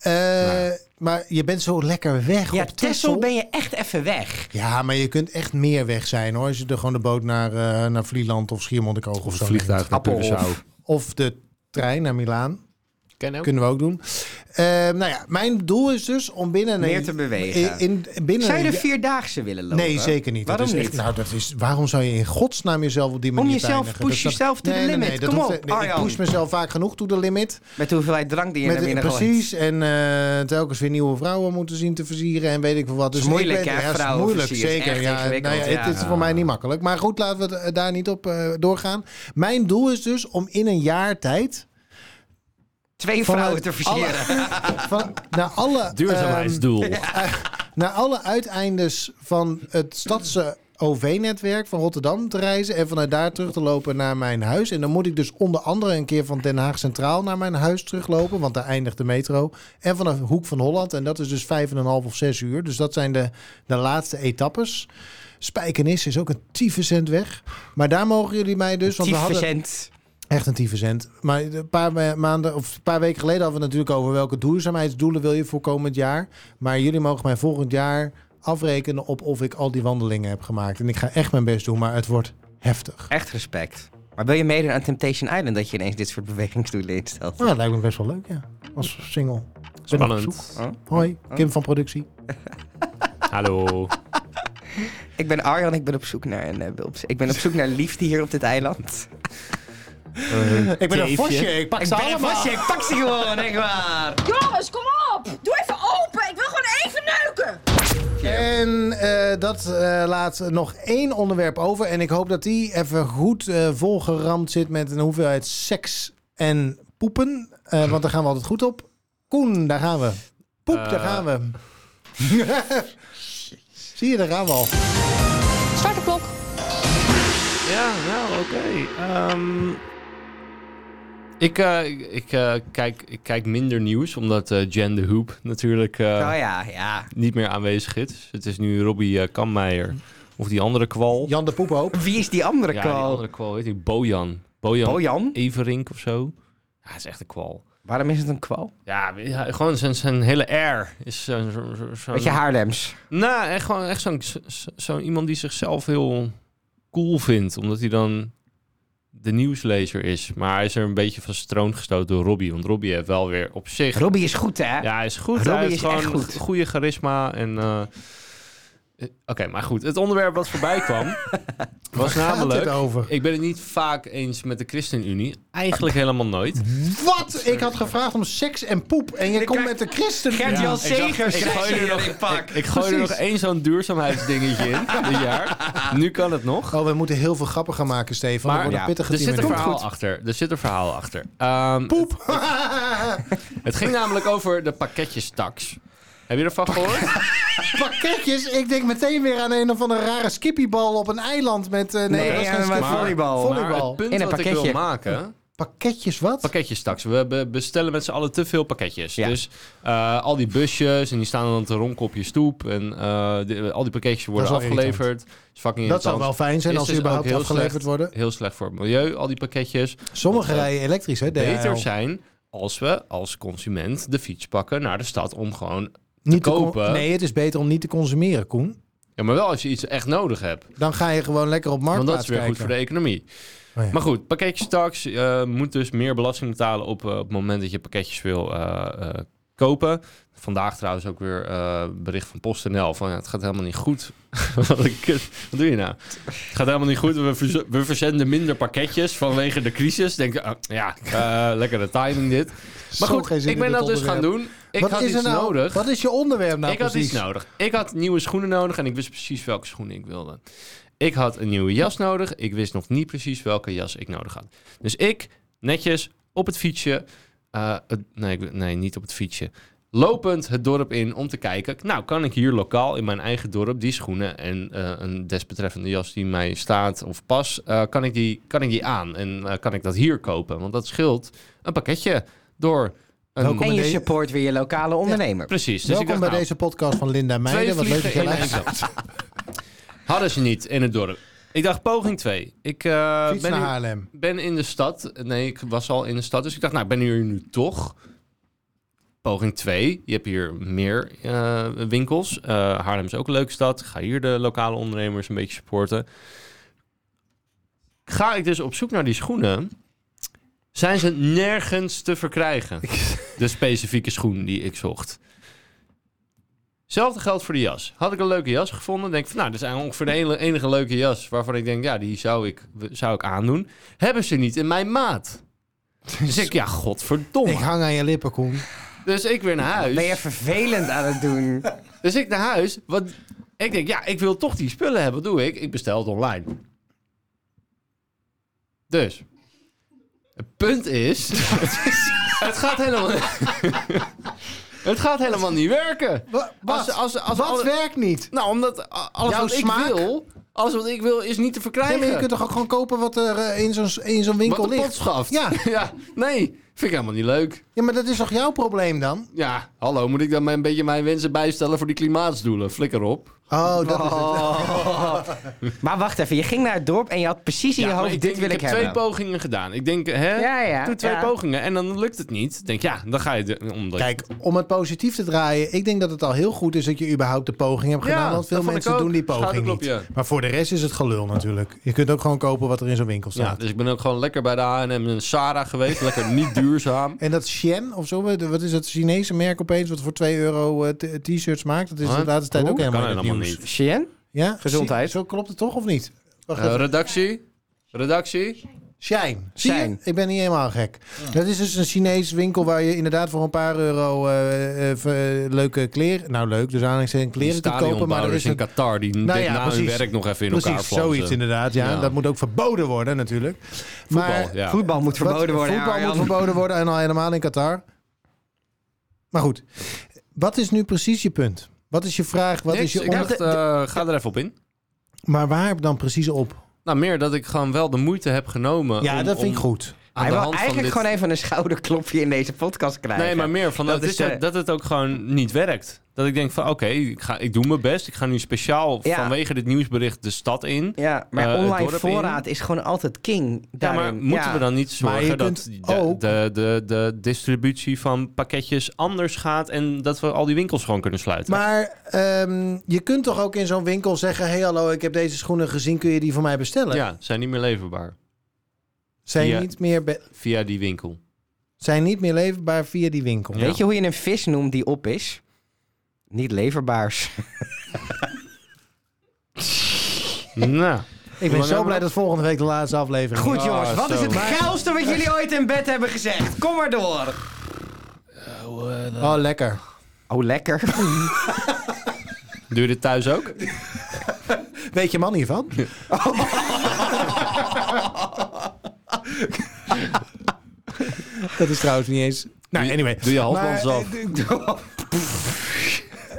ja. Eh, Maar je bent zo lekker weg Ja, op Texel Texel. ben je echt even weg. Ja, maar je kunt echt meer weg zijn hoor. Als je er gewoon de boot naar, eh, naar Vlieland of Schiermonnikoog of, Of zo vliegtuig neemt. naar. Curaçao. Of de trein naar Milaan. Kunnen we ook doen. Eh, nou ja, mijn doel is dus om binnen... Meer een- te bewegen. In, in, binnen Zou je de vierdaagse willen lopen? Nee, zeker niet. Waarom dat is echt- niet? nou, dat is, waarom zou je in godsnaam jezelf op die manier jezelf, pijnigen? push Dat- jezelf to the nee, nee, limit. nee, Kom hoeft- op, nee, ik push mezelf vaak genoeg to the limit. Met de hoeveelheid drank die je Met, naar binnen gooit. precies. En eh, telkens weer nieuwe vrouwen moeten zien te versieren en weet ik veel wat. Dus is moeilijk, ik ben- hè, ja, is vrouwen moeilijk, zeker. echt Ja, nou ja, ja. Het is voor mij niet makkelijk. Maar goed, laten we het daar niet op eh, doorgaan. Mijn doel is dus om in een jaar tijd... Twee Vanuit vrouwen te versieren. [laughs] Van, naar alle, [laughs] Duurzaamheidsdoel. ehm, naar alle uiteindes van het stadse OV-netwerk van Rotterdam te reizen en vanuit daar terug te lopen naar mijn huis. En dan moet ik dus onder andere een keer van Den Haag Centraal naar mijn huis teruglopen, want daar eindigt de metro. En vanaf Hoek van Holland, en dat is dus vijf en een half of zes uur. Dus dat zijn de, de laatste etappes. Spijkenis is ook een tyfuscent weg. Maar daar mogen jullie mij dus... Want we hadden. Echt een tyfuscent. Maar een paar ma- maanden of een paar weken geleden hadden we het natuurlijk over welke duurzaamheidsdoelen wil je voor komend jaar. Maar jullie mogen mij volgend jaar afrekenen op of ik al die wandelingen heb gemaakt. En ik ga echt mijn best doen, maar het wordt heftig. Echt respect. Maar wil je meedoen aan Temptation Island dat je ineens dit soort bewegingsdoelen instelt? Nou, dat lijkt me best wel leuk, ja. Als single. Ben op Spannend. zoek. Hoi, Kim van productie. [laughs] Hallo. Ik ben Arjan, ik ben op zoek naar een, op- ik ben op zoek naar liefde hier op dit eiland. Ik ben een vosje, ik pak ik ze ben een allemaal. vosje, ik pak ze gewoon, echt waar. Jongens, kom op! Doe even open! Ik wil gewoon even neuken! En eh, dat eh, laat nog één onderwerp over. En ik hoop dat die even goed eh, volgeramd zit met een hoeveelheid seks en poepen. Eh, want daar gaan we altijd goed op. Koen, daar gaan we. Poep, daar Eh. gaan we. [laughs] Zie je, daar gaan we al. Start de klok. Ja, nou, oké. Ehm, ik eh, ik, eh, kijk, ik kijk minder nieuws, omdat eh Jen de Hoop natuurlijk eh, Oh ja, ja. niet meer aanwezig is. Het is nu Robbie Kammeijer. Of die andere kwal. Jan de Poephoop. Wie is die andere ja, die kwal? andere kwal, weet ik. Bojan. Bojan Bojan? Everink of zo. Ja, het is echt een kwal. Waarom is het een kwal? Ja, ja, gewoon zijn, zijn hele air is zo, zo, zo, zo- Beetje Haarlems. Nou, echt gewoon echt zo'n zo, zo iemand die zichzelf heel cool vindt, omdat hij dan de nieuwslezer is. Maar hij is er een beetje van troon gestoten door Robbie, want Robbie heeft wel weer op zich. Robbie is goed, hè? ja, hij is goed. Robbie hij heeft is gewoon echt goed. goede charisma en. eh, Oké, maar goed. Het onderwerp wat voorbij kwam [laughs] was Waar gaat namelijk. het over? Ik ben het niet vaak eens met de ChristenUnie. Eigenlijk helemaal nooit. Wat? Ik had gevraagd om seks en poep. En je komt met de christen. Gert-Jan Ja, ik Segers gooi er nog-. Ik gooi er nog één zo'n duurzaamheidsdingetje in dit jaar. Nu kan het nog. Oh, we moeten heel veel grappen gaan maken, Stefan. Maar ja, er zit een verhaal achter. Er zit een verhaal achter. Ehm, Poep. Het ging namelijk over de pakketjestaks. Heb je ervan gehoord? [laughs] Pakketjes, ik denk meteen weer aan een of andere rare skippybal op een eiland met... eh, Nee, dat is geen volleybal. volleybal. Maar het punt In een ik wil pakketje. maken... Pakketjes wat? Pakketjes straks. We be- bestellen met z'n allen te veel pakketjes. Ja. Dus eh, al die busjes en die staan dan te ronken op je stoep. En eh, die- al die pakketjes worden Dat is wel afgeleverd. is fucking dat zou wel fijn zijn Is als ze dus überhaupt ook heel afgeleverd slecht. worden. Heel slecht voor het milieu, al die pakketjes. Sommige Eh, rijden elektrisch, hè? Beter DHL. zijn als we als consument de fiets pakken naar de stad om gewoon... Niet te kopen. Nee, het is beter om niet te consumeren, Koen. Ja, maar wel als je iets echt nodig hebt. Dan ga je gewoon lekker op Want dat is weer kijken. goed voor de economie. Oh ja. Maar goed, pakketjes tax eh moet dus meer belasting betalen op, eh, op het moment dat je pakketjes wil eh, kopen. Vandaag trouwens ook weer eh, bericht van PostNL van ja, het gaat helemaal niet goed. [laughs] wat, doe je nou? Het gaat helemaal niet goed. We, verz- we verzenden minder pakketjes vanwege de crisis. Denk ah, ja, eh, [laughs] lekkere timing dit. Maar goed, ik ben dat dus gaan doen. Ik wat had is iets er nou, nodig. Wat is je onderwerp nou ik had precies? iets nodig. Ik had nieuwe schoenen nodig en ik wist precies welke schoenen ik wilde. Ik had een nieuwe jas nodig. Ik wist nog niet precies welke jas ik nodig had. Dus ik, netjes, op het fietsje. Eh, het- nee, nee, niet op het fietsje. Lopend het dorp in om te kijken. Nou, kan ik hier lokaal in mijn eigen dorp die schoenen en eh, een desbetreffende jas die mij staat of pas, eh, kan, ik die, kan ik die aan? En eh, kan ik dat hier kopen? Want dat scheelt een pakketje door. Een, Welkom. En je support weer je lokale ondernemer. Precies. Dus Welkom ik dacht, bij nou, deze podcast van Linda Twee Meijden. Wat leuk dat je luistert. [laughs] Hadden ze niet in het dorp. Ik dacht poging 2. Ik eh, ben, naar Haarlem. ben in de stad. Nee, ik was al in de stad. Dus ik dacht, nou, ik ben hier nu toch. Poging 2. Je hebt hier meer eh, winkels. Eh, Haarlem is ook een leuke stad. Ga hier de lokale ondernemers een beetje supporten. Ga ik dus op zoek naar die schoenen. Zijn ze nergens te verkrijgen. [laughs] De specifieke schoen die ik zocht. Hetzelfde geldt voor de jas. Had ik een leuke jas gevonden, denk ik van, nou, dit is eigenlijk ongeveer de enige, enige leuke jas waarvan ik denk, ja, die zou ik, zou ik aandoen. Hebben ze niet in mijn maat. Dus ik, ja, godverdomme. Ik hang aan je lippen, Koen. Dus ik weer naar huis. Ben je vervelend aan het doen? [laughs] Dus ik naar huis. Wat, ik denk, ja, ik wil toch die spullen hebben. Wat doe ik? Ik bestel het online. Dus. Het punt is. [laughs] het gaat helemaal. Het gaat helemaal niet werken. Wa- Wat, Als- als- als wat alle- werkt niet? Nou, omdat alles Jouw wat smaak? ik wil. Alles wat ik wil is niet te Nee, verkrijgen. maar je kunt toch ook gewoon kopen wat er eh, in zo'n in zo'n winkel wat ligt? schaft. Ja. [laughs] ja. Nee, vind ik helemaal niet leuk. Ja, maar dat is toch jouw probleem dan? Ja, hallo, moet ik dan mijn- een beetje mijn wensen bijstellen voor die klimaatsdoelen? Flikker op. Oh, dat is het. [laughs] Maar wacht even, je ging naar het dorp en je had precies in je maar hoofd, ik dit denk, wil ik, ik heb twee pogingen gedaan. Ik denk, hè? Ja, ja, Doe twee ja. pogingen en dan lukt het niet. Ik Denk, ja, dan ga je... De, omdat Kijk, om het positief te draaien, ik denk dat het al heel goed is dat je überhaupt de poging hebt Ja, gedaan. Want veel mensen doen die poging niet. Maar voor de rest is het gelul natuurlijk. Je kunt ook gewoon kopen wat er in zo'n winkel Ja, staat. dus ik ben ook gewoon lekker bij de H&M en Sarah geweest. lekker niet duurzaam. En dat Shen of zo, wat is het Chinese merk opeens wat voor 2 euro eh, t-shirts maakt? Dat is Huh? de laatste tijd ook helemaal kan in het helemaal nieuws. niet. Sjen? Ja? Gezondheid. Zo klopt het toch of niet? Wacht Eh, redactie? Redactie? Shine. Shine. Ik ben niet helemaal gek. Dat is dus een Chinees winkel waar je inderdaad voor een paar euro eh, eh, eh, leuke kleren... Nou leuk, dus aanhalingstekens kleren kunt kopen. Maar er is in een Qatar die Nou ja, na hun precies. werk nog even in elkaar Precies, zoiets inderdaad. Ja. Ja. Dat moet ook verboden worden natuurlijk. Voetbal, maar ja. Voetbal moet verboden wat- worden. Voetbal moet verboden worden en al helemaal in Qatar. Maar goed, wat is nu precies je punt? Wat is je vraag? Wat Niks, is je ik onder- dacht, eh, ga er even op in. Maar waar dan precies op? Nou, meer dat ik gewoon wel de moeite heb genomen Ja, om- dat vind om ik goed. Aan Hij de wil eigenlijk dit... gewoon even een schouderklopje in deze podcast krijgen. Nee, maar meer van dat, is de- dat het ook gewoon niet werkt. Dat ik denk van, oké, ik ik, ik doe mijn best. Ik ga nu speciaal Ja. vanwege dit nieuwsbericht de stad in. Ja, maar eh, online voorraad is gewoon altijd king. Ja, maar daarin. moeten Ja. we dan niet zorgen dat de, de, de, de distributie van pakketjes anders gaat en dat we al die winkels gewoon kunnen sluiten? Maar ehm, je kunt toch ook in zo'n winkel zeggen... hey, hallo, ik heb deze schoenen gezien, kun je die voor mij bestellen? ja, zijn niet meer leverbaar Zijn, Ja. niet meer be- via die winkel. zijn niet meer leverbaar via die winkel. Ja. Weet je hoe je een vis noemt die op is? Niet leverbaars. [laughs] nou, Ik ben zo blij dat volgende week de laatste aflevering Goed is. jongens, wat is het geilste wat jullie ooit in bed hebben gezegd? Kom maar door. Oh, lekker. Oh, lekker. doe je dit thuis ook? Weet je man hiervan? [laughs] [laughs] dat is trouwens niet eens... Nou, Doe je- anyway. doe je halsband Maar, zelf. eh,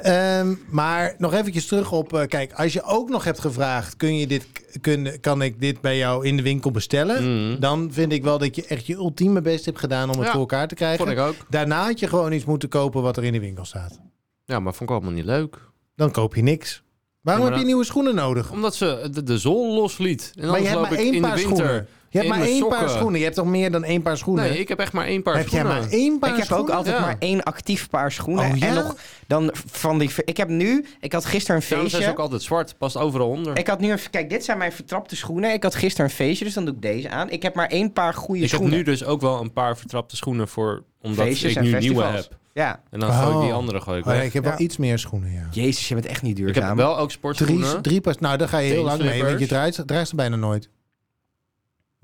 [laughs] Ehm, maar nog eventjes terug op... eh, kijk, als je ook nog hebt gevraagd... Kun je dit, kun, kan ik dit bij jou in de winkel bestellen? Mhm. Dan vind ik wel dat je echt je ultieme best hebt gedaan... om het Ja, voor elkaar te krijgen. Vond ik ook. Daarna had je gewoon iets moeten kopen wat er in de winkel staat. Ja, maar vond ik allemaal niet leuk. Dan koop je niks. Waarom Ja, heb je nieuwe schoenen nodig? Omdat ze de, de zon losliet. En Maar je hebt loop maar ik één in paar de winter. schoenen. Je hebt maar één paar schoenen. Je hebt toch meer dan één paar schoenen? Nee, ik heb echt maar één paar heb jij schoenen. maar één paar ik heb schoenen? ook altijd Ja. maar één actief paar schoenen. Oh, ja? En nog dan van die. Ik heb nu. Ik had gisteren een Daarom zijn ze feestje. ook altijd zwart. Past overal onder. Ik had nu een. Kijk, dit zijn mijn vertrapte schoenen. Ik had gisteren een feestje, dus dan doe ik deze aan. Ik heb maar één paar goede Ik heb schoenen. nu dus ook wel een paar vertrapte schoenen voor... Omdat Feestjes ik nu festivals. nieuwe heb. Ja. En dan gooi ik die Oh. andere gooi ik Oh, ja, ik heb Ja. wel iets meer schoenen, ja. Jezus, je bent echt niet Ik duurzaam. heb wel ook sportschoenen. Drie, drie pas, nou, daar ga je heel lang mee, want je draait, draait ze bijna nooit.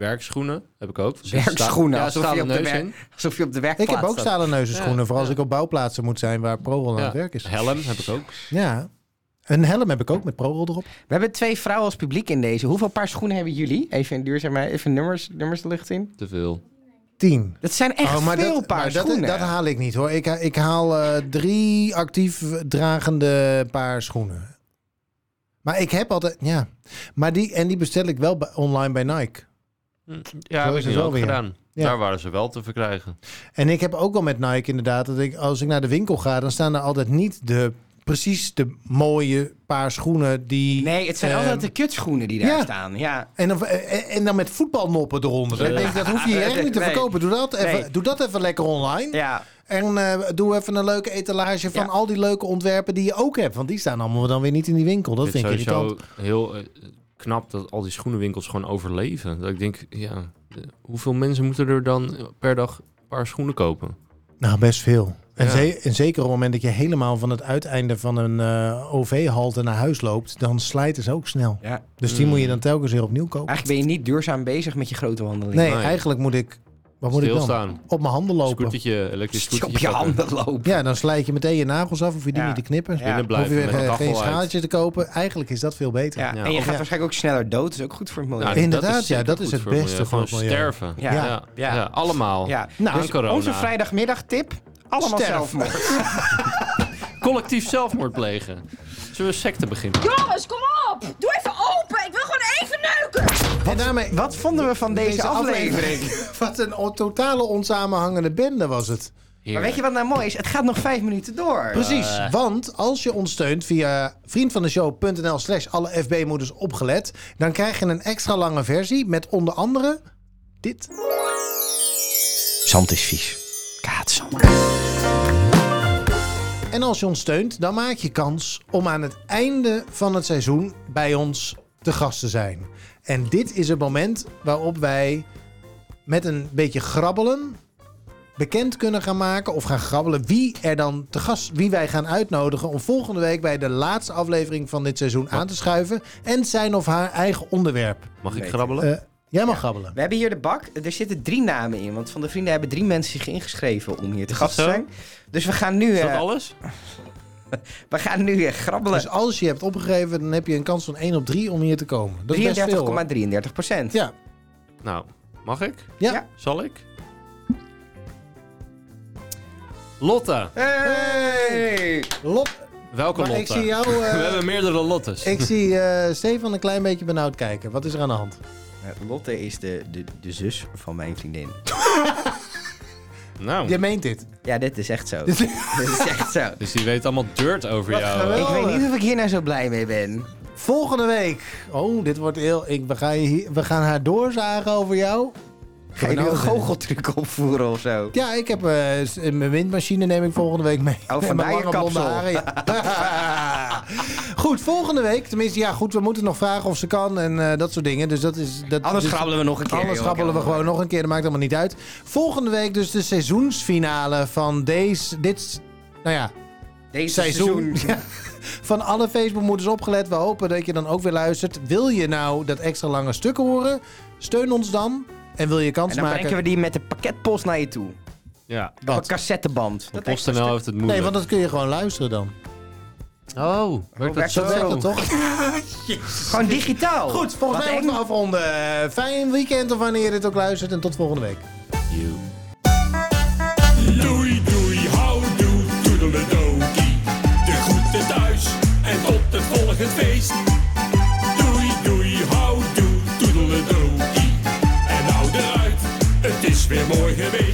Werkschoenen heb ik ook. Dus Werkschoenen, Ja, alsof je een op de in. Alsof je op de werkplaats Ik heb ook staat. stalen neuzenschoenen, Ja, voor als ja. ik op bouwplaatsen moet zijn waar ProRoll aan Ja. het werk is. Helm heb ik ook. Ja. Een helm heb ik ook met ProRoll erop. We hebben twee vrouwen als publiek in deze. Hoeveel paar schoenen hebben jullie? Even in duurzaamheid, even nummers, nummers de lucht in. Te veel. Tien. Dat zijn echt Oh, maar veel dat, paar maar dat, schoenen. dat haal ik niet hoor. Ik, ik haal eh, drie actief dragende paar schoenen. Maar ik heb altijd, ja. Maar die, en die bestel ik wel online bij Nike. Zo Ja, wel weer. gedaan. Ja. Daar waren ze wel te verkrijgen. En ik heb ook wel met Nike inderdaad, dat ik als ik naar de winkel ga, dan staan er altijd niet de precies de mooie paar schoenen die. Nee, het zijn ehm, altijd de kutschoenen die daar ja. staan. Ja. En dan, en, en dan met voetbalnoppen eronder. Denk ik, dat hoef je hier echt niet te Nee. verkopen. Doe dat, even, Nee. doe dat even lekker online. ja. En eh, doe even een leuke etalage van Ja. al die leuke ontwerpen die je ook hebt. Want die staan allemaal dan weer niet in die winkel. Dat vind ik irritant. heel eh, knap dat al die schoenenwinkels gewoon overleven. Dat ik denk, ja, hoeveel mensen moeten er dan per dag een paar schoenen kopen? Nou, best veel. En, Ja. ze- en zeker op het moment dat je helemaal van het uiteinde van een eh, OV-halte naar huis loopt, dan slijten ze ook snel. ja. Dus die Mm. moet je dan telkens weer opnieuw kopen. Eigenlijk ben je niet duurzaam bezig met je grote wandelingen. Nee, Nee. eigenlijk moet ik. Wat moet ik dan? Op mijn handen lopen. Scootertje, elektrisch Op je pakken. handen lopen. Ja, dan slijt je meteen je nagels af. Hoef je die Ja. niet te knippen. Ja. Binnen Hoef je blijven weer geen uit. schaaltje te kopen. Eigenlijk is dat veel beter. Ja. Ja. En je Of gaat ja. waarschijnlijk ook sneller dood. Dat is ook goed voor het milieu. Ja, Ja. Inderdaad, ja, zeker dat is het beste voor het milieu. sterven. Ja. Ja. Ja. Ja. allemaal. Nou, dus corona. onze vrijdagmiddagtip. Allemaal Sterf. zelfmoord. [laughs] Collectief zelfmoord plegen. Zullen we een secte beginnen? Jongens, kom op! Doe even En daarmee, Wat vonden we van deze, aflevering? [laughs] Wat een totale onsamenhangende bende was het. Maar weet je wat nou mooi is? Het gaat nog vijf minuten door. Precies, want als je ons steunt via vriendvandeshow.nl slash alle FB-moeders opgelet... dan krijg je een extra lange versie met onder andere dit. Zand is vies. Kaatzand. En als je ons steunt, dan maak je kans om aan het einde van het seizoen bij ons te gast te zijn. En dit is het moment waarop wij met een beetje grabbelen bekend kunnen gaan maken of gaan grabbelen wie er dan te gast, wie wij gaan uitnodigen om volgende week bij de laatste aflevering van dit seizoen aan te schuiven en zijn of haar eigen onderwerp. Mag ik grabbelen? Eh, jij mag grabbelen. We hebben hier de bak. Er zitten drie namen in. Want van de vrienden hebben drie mensen zich ingeschreven om hier te gast te zijn. Dus we gaan nu, Is dat eh, alles? [laughs] we gaan nu eh, grabbelen. Dus als je hebt opgegeven, dan heb je een kans van 1 op 3 om hier te komen. Dat is best veel. hoor. 33,33 procent. Ja, Nou, mag ik? ja. Ja. Zal ik? Lotte. Hey! Lot, Welke maar Lotte? ik zie jou... [laughs] eh, We hebben meerdere Lottes. Ik zie eh, Stefan een klein beetje benauwd kijken. Wat is er aan de hand? Lotte is de, de, de zus van mijn vriendin. [laughs] Nou, Je meent dit. Ja, dit is echt zo. [laughs] dit is echt zo. dus die weet allemaal dirt over Wat jou. geweldig. Ik weet niet of ik hier nou zo blij mee ben. Volgende week. Oh, dit wordt heel... Ik, we, gaan je hier, we gaan haar doorzagen over jou. Ga je nu een goocheltruc opvoeren of zo? Ja, ik heb eh, s- mijn windmachine neem ik volgende week mee. Oh, [laughs] En vandaar mijn je lange blonde kapsel. haren, ja. [laughs] goed, volgende week. Tenminste, ja, goed. We moeten nog vragen of ze kan en eh, dat soort dingen. Dus dat is... Dat, Anders dus- grabbelen we nog een keer. Anders joh. grabbelen we gewoon nog een keer. Dat maakt allemaal niet uit. Volgende week dus de seizoensfinale van deze... Dit, nou ja, Deze seizoen. seizoen. [laughs] Ja. Van alle Facebookmoeders opgelet. We hopen dat je dan ook weer luistert. Wil je nou dat extra lange stuk horen? Steun ons dan. En wil je kans En dan maken? brengen we die met de pakketpost naar je toe. Ja. Op een cassetteband. PostNL heeft het moeilijk. Nee, want dat kun je gewoon luisteren dan. Oh, werkt dat Zo werkt het toch? [laughs] Gewoon digitaal. Goed, volgens mij moeten we afronden. Eh, Fijn weekend of wanneer je dit ook luistert. En tot volgende week. You. Doei doei, houdoe, toedeledokie. De groeten het feest. Doei, doei, houdoe, toedeledoei. En nou eruit, het is weer mooi geweest.